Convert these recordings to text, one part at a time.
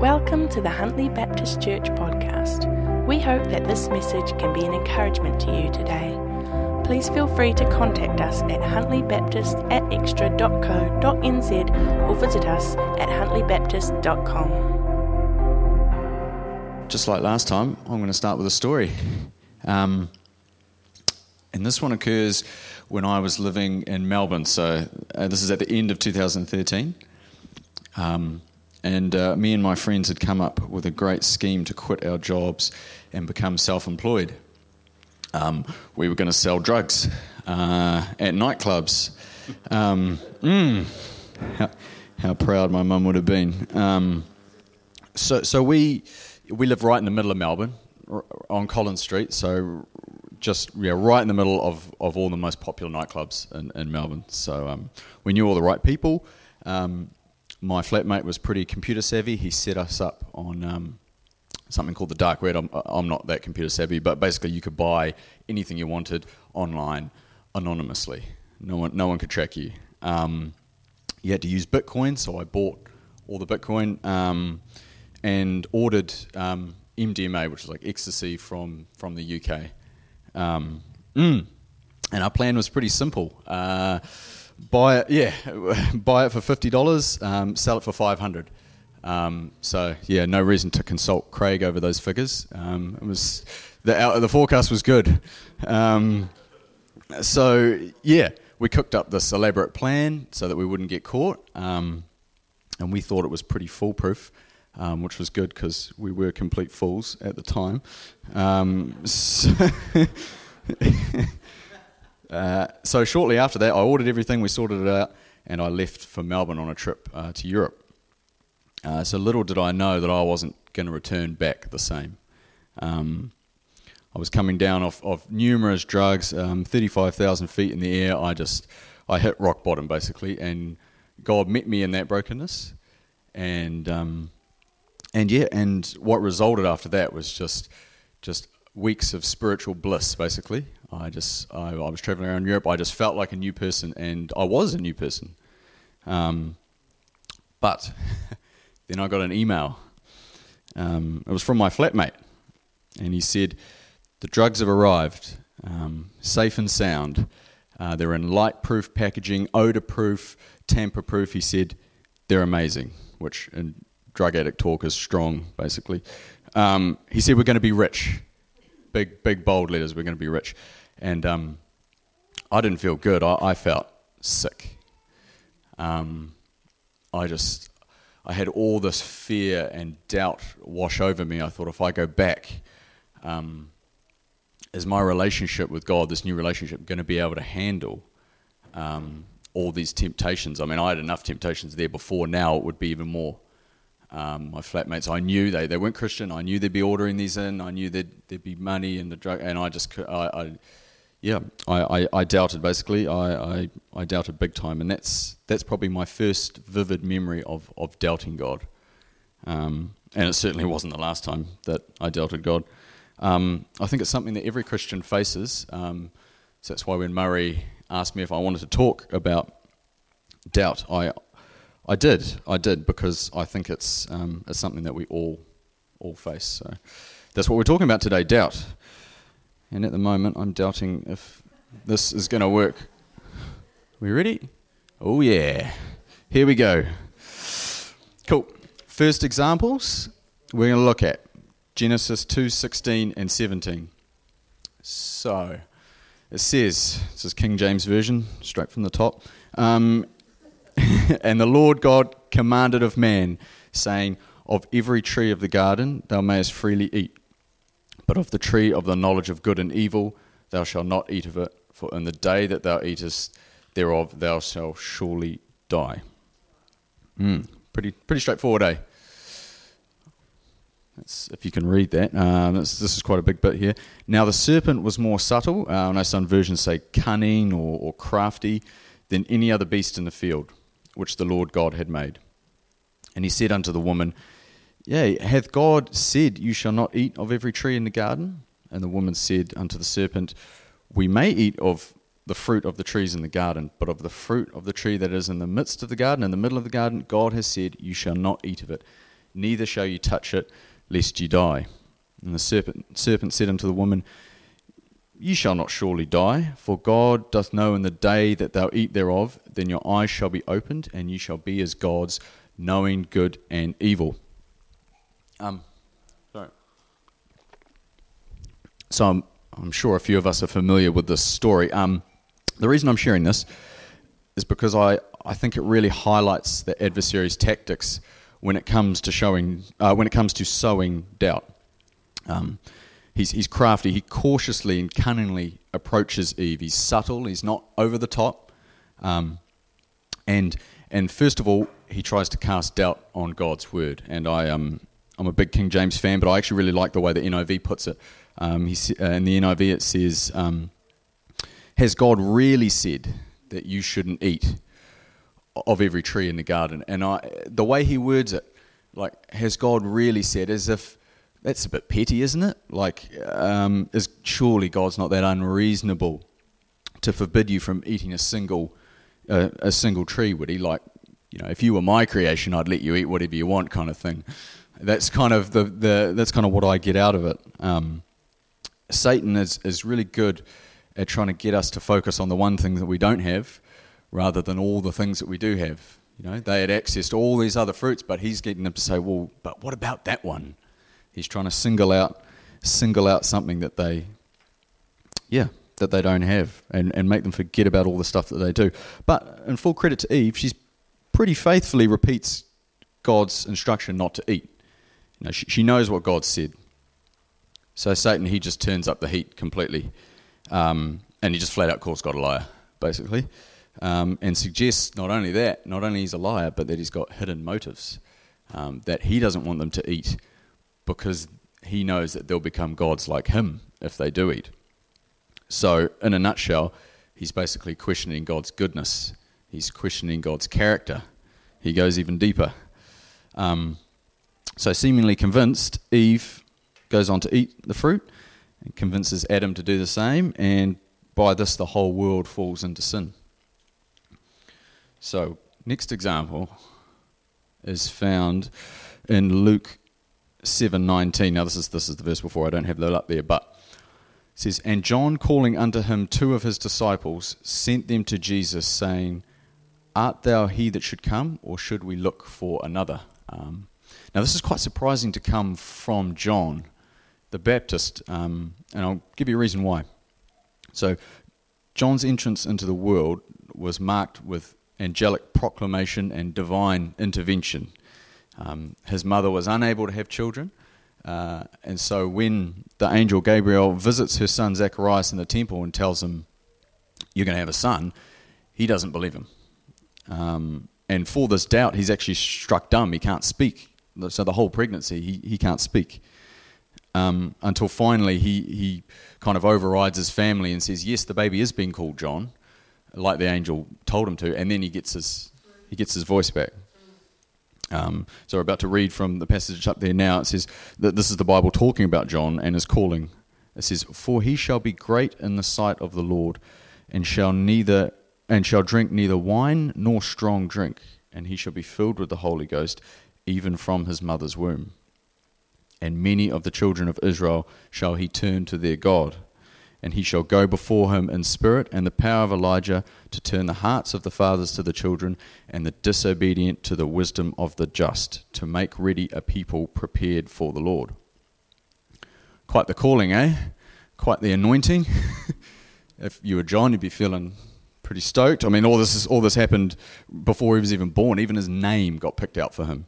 Welcome to the Huntly Baptist Church podcast. We hope that this message can be an encouragement to you today. Please feel free to contact us at huntly.baptist at extra.co.nz or visit us at huntly.baptist.com. Just like last time, I'm going to start with a story. Um, and this one occurs when I was living in Melbourne. So uh, this is at the end of 2013. Um, and uh, me and my friends had come up with a great scheme to quit our jobs and become self employed. Um, we were going to sell drugs uh, at nightclubs. Um, mm, how, how, proud my mum would have been. Um, so, so we we live right in the middle of Melbourne, on Collins Street. So, just yeah, right in the middle of, of all the most popular nightclubs in, in Melbourne. So, um, we knew all the right people. Um, my flatmate was pretty computer savvy. He set us up on um, something called the dark web. I'm, I'm, not that computer savvy, but basically you could buy anything you wanted online anonymously. No one, no one could track you. Um, you had to use Bitcoin, so I bought all the Bitcoin um, and ordered MDMA, um, which is like ecstasy from from the UK. Um, mm, and our plan was pretty simple. Uh, buy it, yeah, buy it for fifty dollars, um, sell it for five hundred. Um, so yeah, no reason to consult Craig over those figures. Um, it was the the forecast was good. Um, so yeah, we cooked up this elaborate plan so that we wouldn't get caught, um, and we thought it was pretty foolproof. Um, which was good because we were complete fools at the time. So Uh, so shortly after that, I ordered everything, we sorted it out, and I left for Melbourne on a trip uh, to Europe. Uh, so little did I know that I wasn't going to return back the same. Um, I was coming down off, off numerous drugs, um, 35,000 feet in the air. I just, I hit rock bottom basically, and God met me in that brokenness. And, um, and yeah, and what resulted after that was just, just weeks of spiritual bliss basically. I just I, I, was traveling around Europe. I just felt like a new person, and I was a new person. Um, but then I got an email. Um, it was from my flatmate, and he said, "The drugs have arrived, um, safe and sound. Uh, they're in light-proof packaging, odor-proof, tamper-proof." He said, "They're amazing," which in drug addict talk is strong, basically. Um, he said, "We're going to be rich." Big, big, bold letters. We're going to be rich. And um, I didn't feel good. I, I felt sick. Um, I just, I had all this fear and doubt wash over me. I thought if I go back, um, is my relationship with God, this new relationship, going to be able to handle um, all these temptations? I mean, I had enough temptations there before. Now it would be even more. Um, my flatmates, I knew they, they weren't Christian. I knew they'd be ordering these in. I knew there'd, there'd be money and the drug, and I just, I, I yeah, I, I, I, doubted basically. I, I, I, doubted big time, and that's that's probably my first vivid memory of, of doubting God. Um, and it certainly wasn't the last time that I doubted God. Um, I think it's something that every Christian faces. Um, so that's why when Murray asked me if I wanted to talk about doubt, I I did. I did because I think it's um, it's something that we all all face. So that's what we're talking about today: doubt. And at the moment, I'm doubting if this is going to work. We ready? Oh, yeah. Here we go. Cool. First examples we're going to look at Genesis 2 16 and 17. So, it says, this is King James Version, straight from the top. Um, and the Lord God commanded of man, saying, Of every tree of the garden thou mayest freely eat but of the tree of the knowledge of good and evil thou shalt not eat of it, for in the day that thou eatest thereof thou shalt surely die. Mm, pretty, pretty straightforward, eh? That's, if you can read that, um, this, is quite a big bit here. Now the serpent was more subtle, uh, I know some versions say cunning or, or crafty, than any other beast in the field, which the Lord God had made. And he said unto the woman, yeah, hath God said, You shall not eat of every tree in the garden? And the woman said unto the serpent, We may eat of the fruit of the trees in the garden, but of the fruit of the tree that is in the midst of the garden, in the middle of the garden, God has said, You shall not eat of it. neither shall you touch it, lest you die. And the serpent, serpent said unto the woman, You shall not surely die, for God doth know in the day that thou eat thereof, then your eyes shall be opened, and ye shall be as gods, knowing good and evil. Um, sorry. So I'm, I'm sure a few of us are familiar with this story. Um, the reason I'm sharing this is because I, I think it really highlights the adversary's tactics when it comes to showing uh, when it comes to sowing doubt. Um, he's, he's crafty. He cautiously and cunningly approaches Eve. He's subtle. He's not over the top. Um, and and first of all, he tries to cast doubt on God's word. And I um, I'm a big King James fan, but I actually really like the way the NIV puts it. Um, he, uh, in the NIV, it says, um, "Has God really said that you shouldn't eat of every tree in the garden?" And I, the way he words it, like, has God really said, as if that's a bit petty, isn't it? Like, um, is surely God's not that unreasonable to forbid you from eating a single uh, a single tree? Would he? Like, you know, if you were my creation, I'd let you eat whatever you want, kind of thing. That's kind of the, the that's kind of what I get out of it. Um, Satan is is really good at trying to get us to focus on the one thing that we don't have, rather than all the things that we do have. You know, they had access to all these other fruits, but he's getting them to say, "Well, but what about that one?" He's trying to single out single out something that they yeah, that they don't have and, and make them forget about all the stuff that they do. But in full credit to Eve, she's pretty faithfully repeats God's instruction not to eat. Know, she, she knows what God said. So Satan, he just turns up the heat completely. Um, and he just flat out calls God a liar, basically. Um, and suggests not only that, not only he's a liar, but that he's got hidden motives. Um, that he doesn't want them to eat because he knows that they'll become gods like him if they do eat. So, in a nutshell, he's basically questioning God's goodness. He's questioning God's character. He goes even deeper. Um, so, seemingly convinced, Eve goes on to eat the fruit and convinces Adam to do the same, and by this, the whole world falls into sin. So, next example is found in Luke 7:19. Now this is this is the verse before. I don't have that up there, but it says, "And John, calling unto him two of his disciples, sent them to Jesus, saying, Art thou he that should come, or should we look for another?" Um, now this is quite surprising to come from John, the Baptist, um, and I'll give you a reason why. So, John's entrance into the world was marked with angelic proclamation and divine intervention. Um, his mother was unable to have children, uh, and so when the angel Gabriel visits her son Zacharias in the temple and tells him, You're going to have a son, he doesn't believe him. Um, and for this doubt, he's actually struck dumb. He can't speak. So the whole pregnancy, he, he can't speak. Um, until finally he, he kind of overrides his family and says, Yes, the baby is being called John, like the angel told him to, and then he gets his, he gets his voice back. Um, so we're about to read from the passage up there now. It says that this is the Bible talking about John and his calling. It says, "For he shall be great in the sight of the Lord, and shall neither and shall drink neither wine nor strong drink, and he shall be filled with the Holy Ghost, even from his mother's womb. And many of the children of Israel shall he turn to their God." and he shall go before him in spirit and the power of Elijah to turn the hearts of the fathers to the children and the disobedient to the wisdom of the just, to make ready a people prepared for the Lord. Quite the calling, eh? Quite the anointing. if you were John, you'd be feeling pretty stoked. I mean, all this is, all this happened before he was even born. Even his name got picked out for him.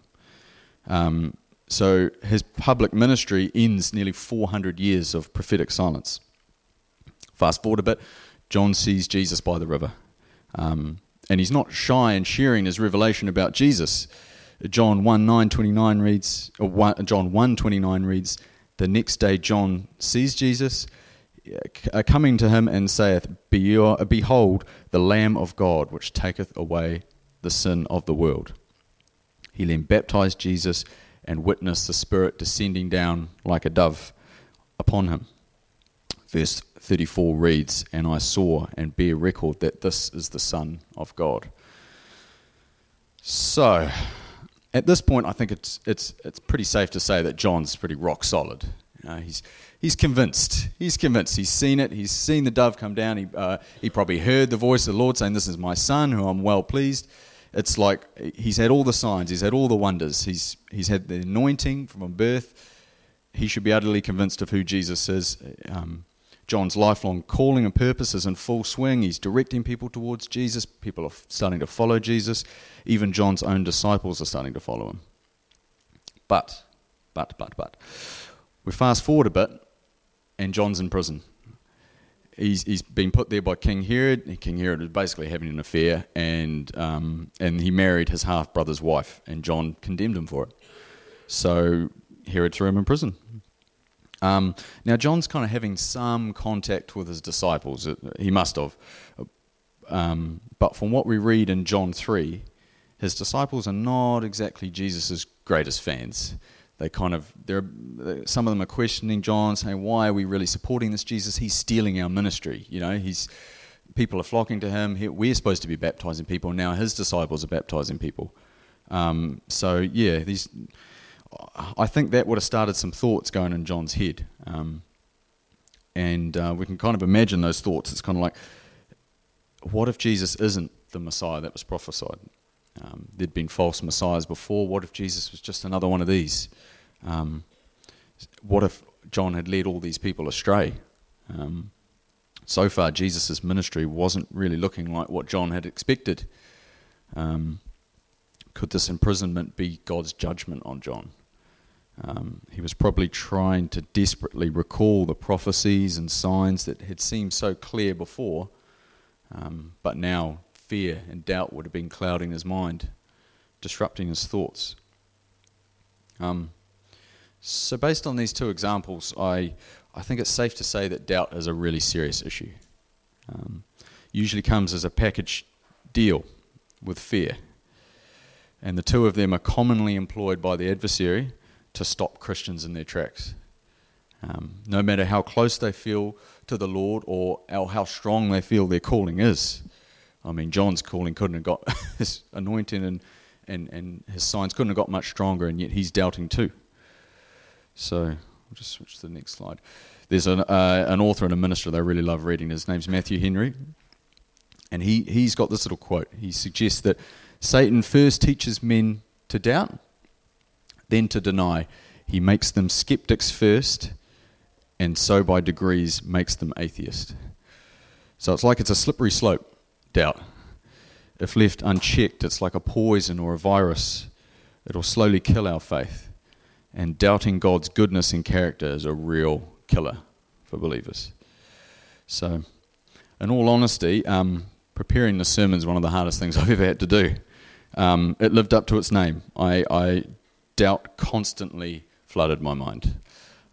Um, so his public ministry ends nearly 400 years of prophetic silence. Fast forward a bit, John sees Jesus by the river. Um, and he's not shy in sharing his revelation about Jesus. John 1 9 29 reads, or 1, John 1 29 reads, The next day John sees Jesus uh, coming to him and saith, Behold, the Lamb of God, which taketh away the sin of the world. He then baptized Jesus and witnessed the Spirit descending down like a dove upon him. Verse 34 reads, And I saw and bear record that this is the Son of God. So, at this point, I think it's, it's, it's pretty safe to say that John's pretty rock solid. Uh, he's, he's convinced. He's convinced. He's seen it. He's seen the dove come down. He, uh, he probably heard the voice of the Lord saying, This is my son who I'm well pleased. It's like he's had all the signs, he's had all the wonders, he's, he's had the anointing from birth. He should be utterly convinced of who Jesus is. Um, John's lifelong calling and purpose is in full swing. He's directing people towards Jesus. People are starting to follow Jesus. Even John's own disciples are starting to follow him. But, but, but, but. We fast forward a bit, and John's in prison. He's, he's been put there by King Herod. King Herod was basically having an affair, and, um, and he married his half brother's wife, and John condemned him for it. So Herod threw him in prison. Um, now, John's kind of having some contact with his disciples. He must have. Um, but from what we read in John 3, his disciples are not exactly Jesus' greatest fans. They kind of, they're, some of them are questioning John, saying, Why are we really supporting this Jesus? He's stealing our ministry. You know, he's, people are flocking to him. He, we're supposed to be baptizing people. Now his disciples are baptizing people. Um, so, yeah, these I think that would have started some thoughts going in John's head. Um, and uh, we can kind of imagine those thoughts. It's kind of like, what if Jesus isn't the Messiah that was prophesied? Um, there'd been false messiahs before. What if Jesus was just another one of these? Um, what if John had led all these people astray? Um, so far, Jesus' ministry wasn't really looking like what John had expected. Um, could this imprisonment be God's judgment on John? Um, he was probably trying to desperately recall the prophecies and signs that had seemed so clear before, um, but now fear and doubt would have been clouding his mind, disrupting his thoughts. Um, so, based on these two examples, I, I think it's safe to say that doubt is a really serious issue. Um, usually comes as a package deal with fear. And the two of them are commonly employed by the adversary to stop Christians in their tracks. Um, no matter how close they feel to the Lord or how strong they feel their calling is. I mean, John's calling couldn't have got his anointing and, and, and his signs couldn't have got much stronger, and yet he's doubting too. So we'll just switch to the next slide. There's an, uh, an author and a minister that I really love reading. His name's Matthew Henry. And he, he's got this little quote. He suggests that Satan first teaches men to doubt then to deny. He makes them skeptics first, and so by degrees makes them atheist. So it's like it's a slippery slope, doubt. If left unchecked, it's like a poison or a virus. It'll slowly kill our faith. And doubting God's goodness and character is a real killer for believers. So, in all honesty, um, preparing the sermon is one of the hardest things I've ever had to do. Um, it lived up to its name. I, I doubt constantly flooded my mind.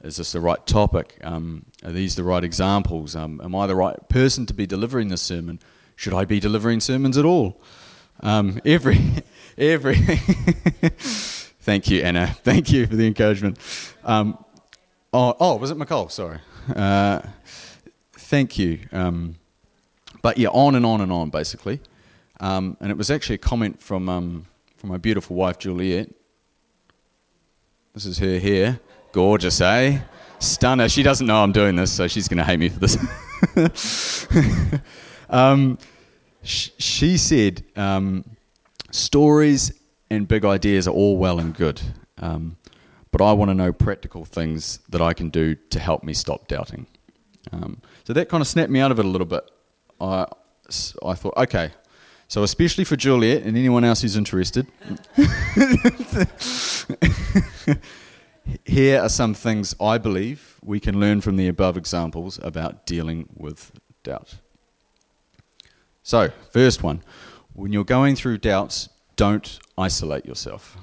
Is this the right topic? Um, are these the right examples? Um, am I the right person to be delivering this sermon? Should I be delivering sermons at all? Um, every, every. Thank you, Anna. Thank you for the encouragement. Um, oh, oh, was it McCall? Sorry. Uh, thank you. Um, but yeah, on and on and on, basically. Um, and it was actually a comment from from my beautiful wife Juliet, this is her here. Gorgeous, eh? Stunner. She doesn't know I'm doing this, so she's going to hate me for this. um, sh- she said, um, stories and big ideas are all well and good, um, but I want to know practical things that I can do to help me stop doubting. Um, so that kind of snapped me out of it a little bit. I, I thought, okay, so especially for Juliet and anyone else who's interested. Here are some things I believe we can learn from the above examples about dealing with doubt. So, first one when you're going through doubts, don't isolate yourself.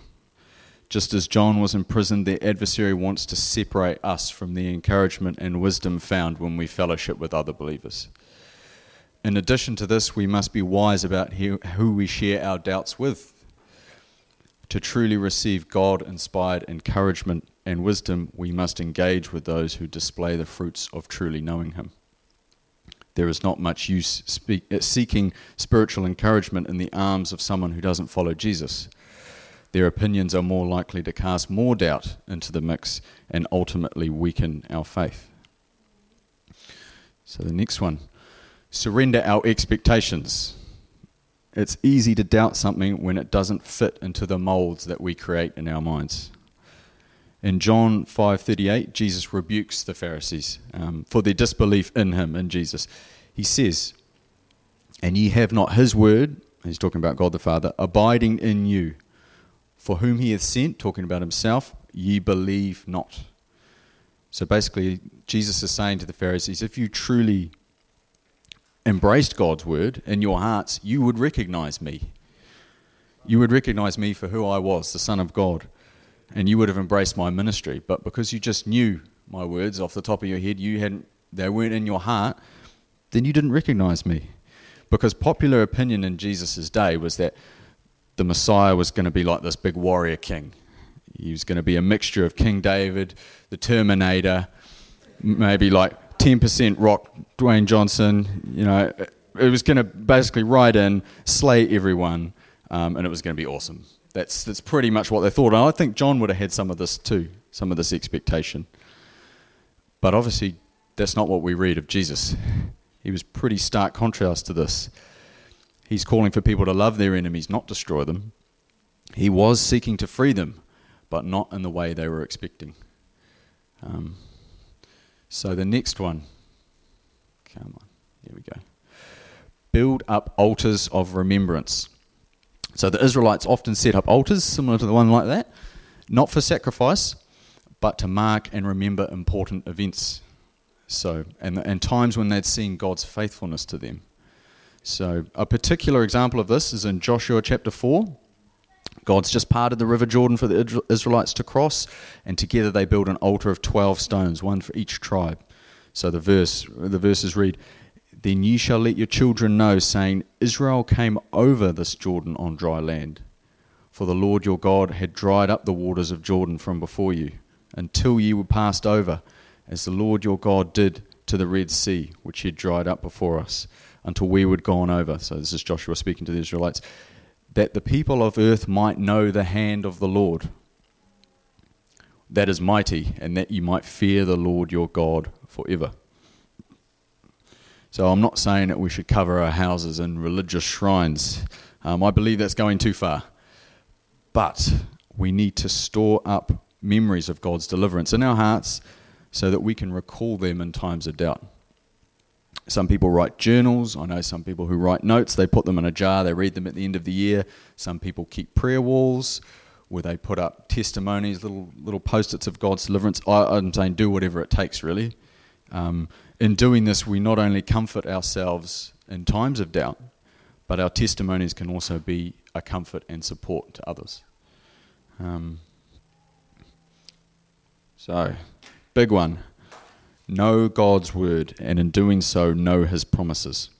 Just as John was imprisoned, the adversary wants to separate us from the encouragement and wisdom found when we fellowship with other believers. In addition to this, we must be wise about who we share our doubts with to truly receive God inspired encouragement and wisdom, we must engage with those who display the fruits of truly knowing Him. There is not much use speak, uh, seeking spiritual encouragement in the arms of someone who doesn't follow Jesus. their opinions are more likely to cast more doubt into the mix and ultimately weaken our faith. So, the next one surrender our expectations. It's easy to doubt something when it doesn't fit into the molds that we create in our minds. In John 5:38, Jesus rebukes the Pharisees um, for their disbelief in him, in Jesus. He says, "And ye have not his word, he's talking about God the Father, abiding in you, for whom he hath sent, talking about himself, ye believe not." So basically, Jesus is saying to the Pharisees, if you truly embraced God's word in your hearts, you would recognize me. You would recognize me for who I was, the Son of God, and you would have embraced my ministry. But because you just knew my words off the top of your head, you hadn't, they weren't in your heart, then you didn't recognize me. Because popular opinion in Jesus' day was that the Messiah was going to be like this big warrior king he was going to be a mixture of King David, the Terminator, maybe like 10% rock Dwayne Johnson. You know, it was going to basically ride in, slay everyone, um, and it was going to be awesome. That's, that's pretty much what they thought. And I think John would have had some of this too, some of this expectation. But obviously, that's not what we read of Jesus. He was pretty stark contrast to this. He's calling for people to love their enemies, not destroy them. He was seeking to free them but not in the way they were expecting. Um, so the next one, come on, here we go. Build up altars of remembrance. So the Israelites often set up altars similar to the one like that, not for sacrifice, but to mark and remember important events. So and and times when they'd seen God's faithfulness to them. So a particular example of this is in Joshua chapter four. God's just parted the river Jordan for the Israelites to cross, and together they build an altar of 12 stones, one for each tribe. So the verse the verses read, Then ye shall let your children know, saying, Israel came over this Jordan on dry land. For the Lord your God had dried up the waters of Jordan from before you, until ye were passed over, as the Lord your God did to the Red Sea, which he had dried up before us, until we were gone over. So this is Joshua speaking to the Israelites that the people of earth might know the hand of the Lord that is mighty, and that you might fear the Lord your God forever. So I'm not saying that we should cover our houses in religious shrines. Um, I believe that's going too far. But we need to store up memories of God's deliverance in our hearts so that we can recall them in times of doubt. Some people write journals. I know some people who write notes. They put them in a jar. They read them at the end of the year. Some people keep prayer walls where they put up testimonies, little little post-its of God's deliverance. I, am saying do whatever it takes, really. Um, in doing this, we not only comfort ourselves in times of doubt, but our testimonies can also be a comfort and support to others. Um, so, big one know God's word, and in doing so, know his promises.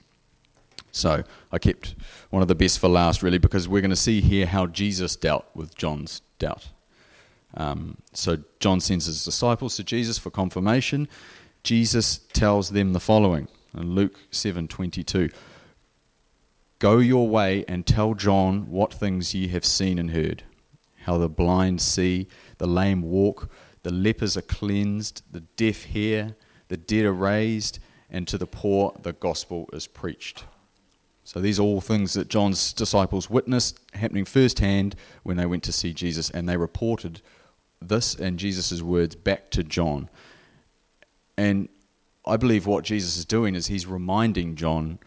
So I kept one of the best for last, really, because we're going to see here how Jesus dealt with John's doubt. Um, so John sends his disciples to Jesus for confirmation. Jesus tells them the following in Luke 7:22. Go your way and tell John what things ye have seen and heard, how the blind see, the lame walk, the lepers are cleansed, the deaf hear, the dead are raised, and to the poor the gospel is preached. So these are all things that John's disciples witnessed happening firsthand when they went to see Jesus, and they reported this and Jesus' words back to John. And I believe what Jesus is doing is he's reminding John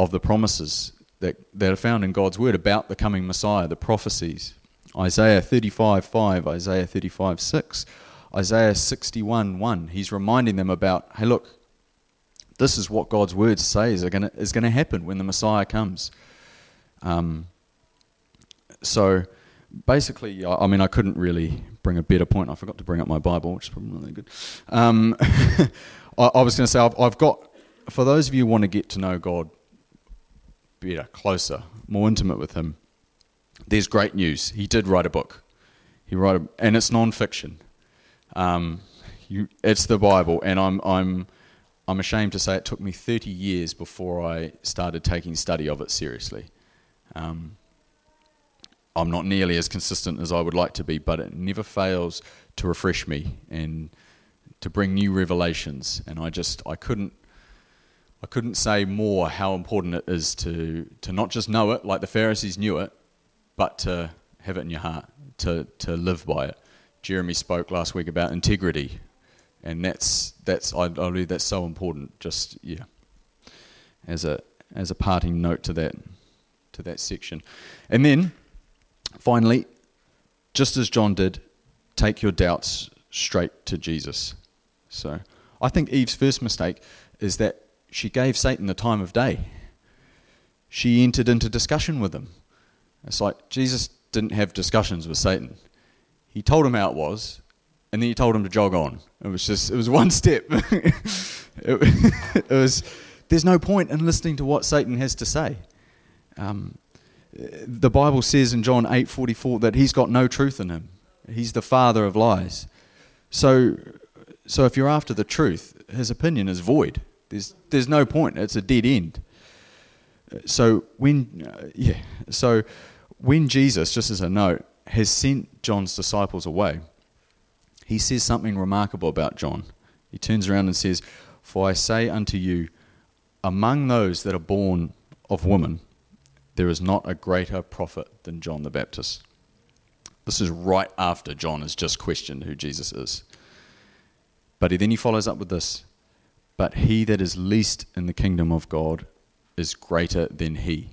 of the promises that, that are found in God's word about the coming Messiah, the prophecies. Isaiah 35 5, Isaiah 35 6, Isaiah 61 1. He's reminding them about, hey, look, this is what God's words say is going to, is going to happen when the Messiah comes. Um, so basically, I mean, I couldn't really bring a better point. I forgot to bring up my Bible, which is probably not that good. Um, I, I, was going to say, I've, I've got, for those of you who want to get to know God better, closer, more intimate with Him, there's great news. He did write a book. He wrote, a, and it's non-fiction. Um, you, it's the Bible, and I'm I'm I'm ashamed to say it took me 30 years before I started taking study of it seriously. Um, I'm not nearly as consistent as I would like to be, but it never fails to refresh me and to bring new revelations. And I just I couldn't I couldn't say more how important it is to to not just know it like the Pharisees knew it, but to have it in your heart, to to live by it. Jeremy spoke last week about integrity, and that's that's I, I believe that's so important. Just yeah, as a as a parting note to that to that section, and then finally, just as John did, take your doubts straight to Jesus. So I think Eve's first mistake is that she gave Satan the time of day. She entered into discussion with him. It's like Jesus didn't have discussions with Satan. He told him how it was, and then he told him to jog on. It was just, it was one step. it, it, was, there's no point in listening to what Satan has to say. Um, the Bible says in John 8:44 that he's got no truth in him. He's the father of lies. So, so if you're after the truth, his opinion is void. There's, there's no point. It's a dead end. So when, uh, yeah, so when Jesus, just as a note, has sent John's disciples away, he says something remarkable about John. He turns around and says, For I say unto you, among those that are born of woman, there is not a greater prophet than John the Baptist. This is right after John has just questioned who Jesus is. But then he follows up with this But he that is least in the kingdom of God is greater than he.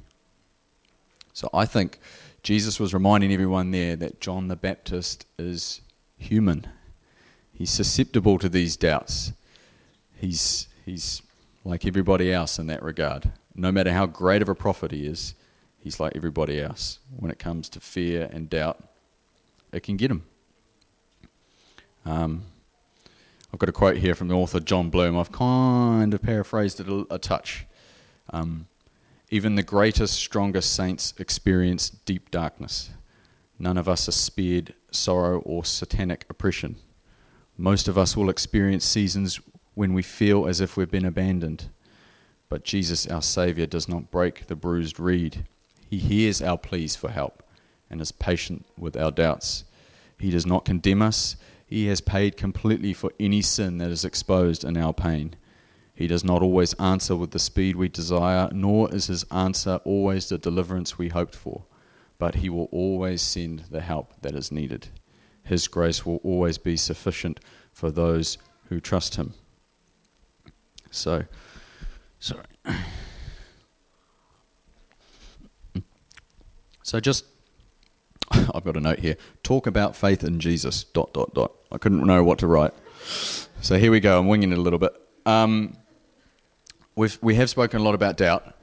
So I think Jesus was reminding everyone there that John the Baptist is human. He's susceptible to these doubts. He's, he's like everybody else in that regard. No matter how great of a prophet he is, he's like everybody else when it comes to fear and doubt it can get him. Um, I've got a quote here from the author Jon Bloom. I've kind of paraphrased it a, a touch. Um, even the greatest, strongest saints experience deep darkness. None of us are spared sorrow or satanic oppression. Most of us will experience seasons when we feel as if we've been abandoned. But Jesus, our Saviour, does not break the bruised reed. He hears our pleas for help and is patient with our doubts. He does not condemn us. He has paid completely for any sin that is exposed in our pain. He does not always answer with the speed we desire, nor is his answer always the deliverance we hoped for, but he will always send the help that is needed. His grace will always be sufficient for those who trust him. So, sorry. So just I've got a note here. Talk about faith in Jesus. Dot dot dot. I couldn't know what to write, so here we go. I'm winging it a little bit. Um, we've we have spoken a lot about doubt,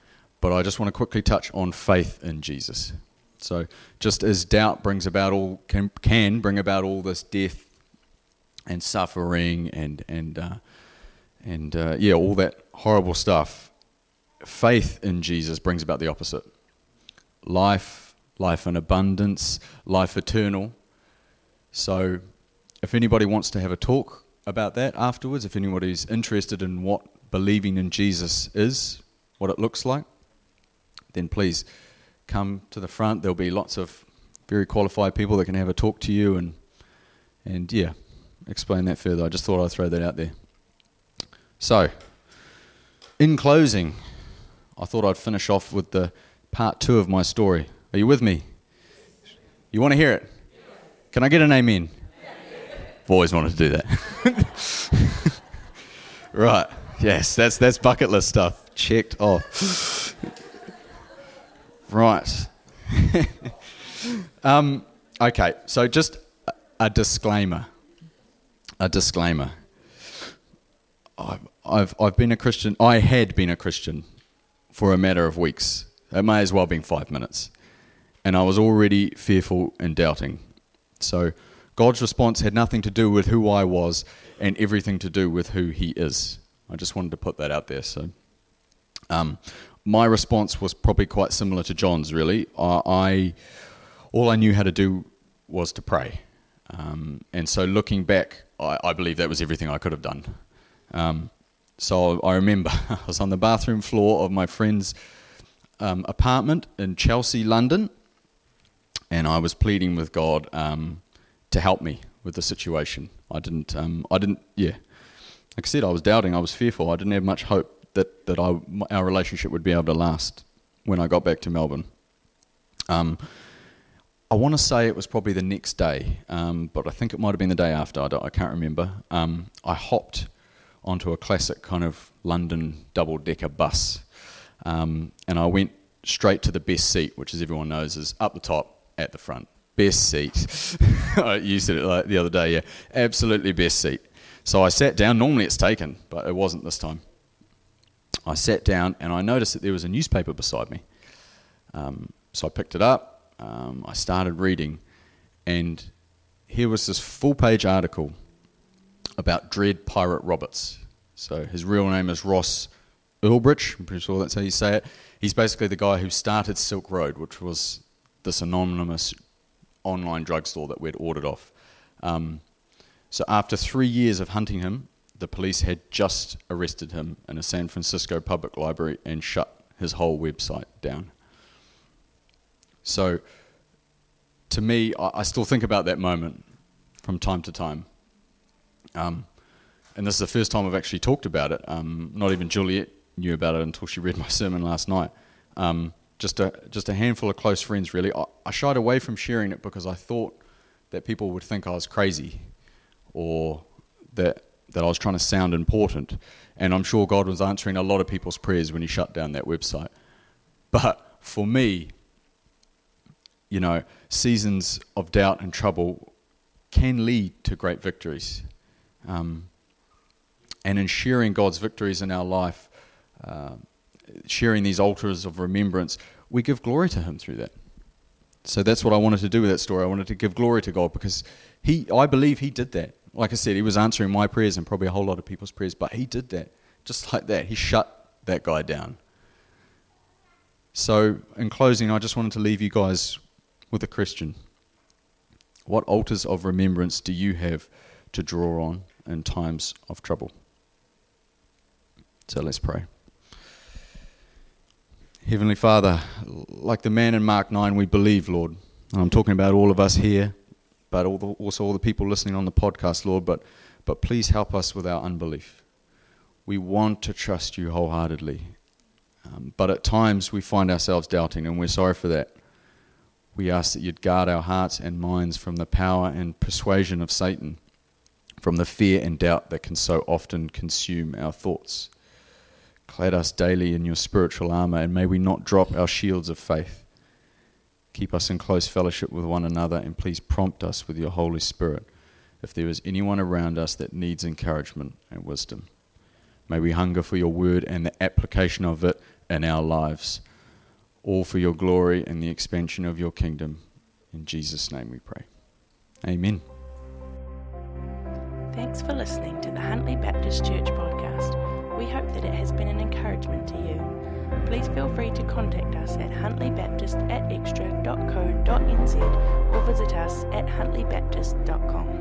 but I just want to quickly touch on faith in Jesus. So just as doubt brings about all can can bring about all this death and suffering and and uh, and uh, yeah, all that horrible stuff. Faith in Jesus brings about the opposite. Life life in abundance, life eternal. So, if anybody wants to have a talk about that afterwards, if anybody's interested in what believing in Jesus is, what it looks like, then please come to the front. There'll be lots of very qualified people that can have a talk to you and and yeah, explain that further. I just thought I'd throw that out there. So, in closing, I thought I'd finish off with the part two of my story. Are you with me? You want to hear it? Can I get an amen? I've always wanted to do that. right. Yes, that's that's bucket list stuff. Checked off. right. um, okay, so just a disclaimer. A disclaimer. I've, I've, I've been a Christian, I had been a Christian for a matter of weeks. It may as well have been five minutes and I was already fearful and doubting. So God's response had nothing to do with who I was and everything to do with who He is. I just wanted to put that out there. So um, my response was probably quite similar to John's. Really, I, I all I knew how to do was to pray, um, and so looking back, I, I, believe that was everything I could have done. Um, so I remember I was on the bathroom floor of my friend's um, apartment in Chelsea, London and I was pleading with God um, to help me with the situation. I didn't, um, I didn't, yeah. Like I said, I was doubting, I was fearful. I didn't have much hope that, that I, our relationship would be able to last when I got back to Melbourne. Um, I want to say it was probably the next day, um, but I think it might have been the day after. I, I can't remember. Um, I hopped onto a classic kind of London double decker bus, um, and I went straight to the best seat, which, as everyone knows, is up the top at the front. Best seat. I used it like the other day. Yeah, absolutely best seat. So I sat down. Normally it's taken, but it wasn't this time. I sat down and I noticed that there was a newspaper beside me. Um, so I picked it up um, I started reading, and here was this full page article about Dread Pirate Roberts. So his real name is Ross Ulbricht, I'm pretty sure that's how you say it. He's basically the guy who started Silk Road, which was this anonymous online drugstore that we'd ordered off. Um, so after three years of hunting him, the police had just arrested him in a San Francisco public library and shut his whole website down. So, to me, I, I still think about that moment from time to time. Um, and this is the first time I've actually talked about it. Um, not even Juliet knew about it until she read my sermon last night. Um, just a just a handful of close friends, really. I, I, shied away from sharing it because I thought that people would think I was crazy, or that that I was trying to sound important. And I'm sure God was answering a lot of people's prayers when He shut down that website. But for me, you know, seasons of doubt and trouble can lead to great victories. Um, and in sharing God's victories in our life, uh, sharing these altars of remembrance, we give glory to Him through that. So that's what I wanted to do with that story. I wanted to give glory to God because He, I believe He did that. Like I said, He was answering my prayers and probably a whole lot of people's prayers, but He did that just like that. He shut that guy down. So, in closing, I just wanted to leave you guys with a question. What altars of remembrance do you have to draw on in times of trouble? So let's pray. Heavenly Father, like the man in Mark 9, we believe, Lord. And I'm talking about all of us here, but also all the people listening on the podcast, Lord. But, but please help us with our unbelief. We want to trust you wholeheartedly. Um, but at times we find ourselves doubting, and we're sorry for that. We ask that you'd guard our hearts and minds from the power and persuasion of Satan, from the fear and doubt that can so often consume our thoughts. Clad us daily in your spiritual armour, and may we not drop our shields of faith. Keep us in close fellowship with one another, and please prompt us with your Holy Spirit if there is anyone around us that needs encouragement and wisdom. May we hunger for your word and the application of it in our lives all for your glory and the expansion of your kingdom. In Jesus' name we pray. Amen. Thanks for listening to the Huntly Baptist Church podcast. We hope that it has been an encouragement to you. Please feel free to contact us at huntlybaptist at extra.co.nz or visit us at huntlybaptist.com.